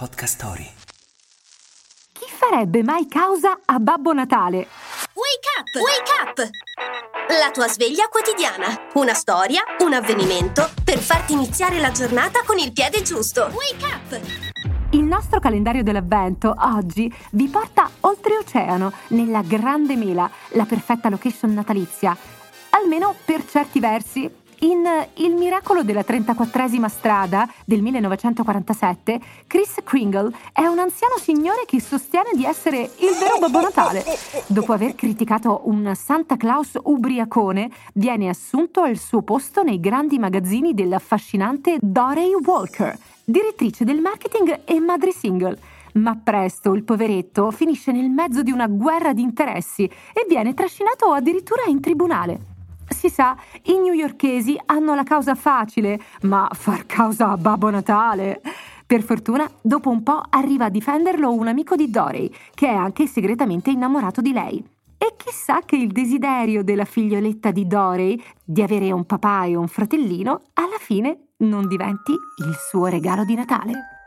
Podcast Story. Chi farebbe mai causa a Babbo Natale? Wake up! Wake up! La tua sveglia quotidiana. Una storia, un avvenimento per farti iniziare la giornata con il piede giusto. Wake up! Il nostro calendario dell'avvento oggi vi porta oltreoceano, nella Grande Mela, la perfetta location natalizia. Almeno per certi versi. In Il miracolo della 34esima strada del 1947, Chris Kringle è un anziano signore che sostiene di essere il vero Babbo Natale. Dopo aver criticato un Santa Claus ubriacone, viene assunto al suo posto nei grandi magazzini dell'affascinante Dorey Walker, direttrice del marketing e madre single. Ma presto il poveretto finisce nel mezzo di una guerra di interessi e viene trascinato addirittura in tribunale. Si sa, i newyorkesi hanno la causa facile, ma far causa a Babbo Natale. Per fortuna, dopo un po' arriva a difenderlo un amico di Dorey, che è anche segretamente innamorato di lei. E chissà che il desiderio della figlioletta di Dorey di avere un papà e un fratellino alla fine non diventi il suo regalo di Natale.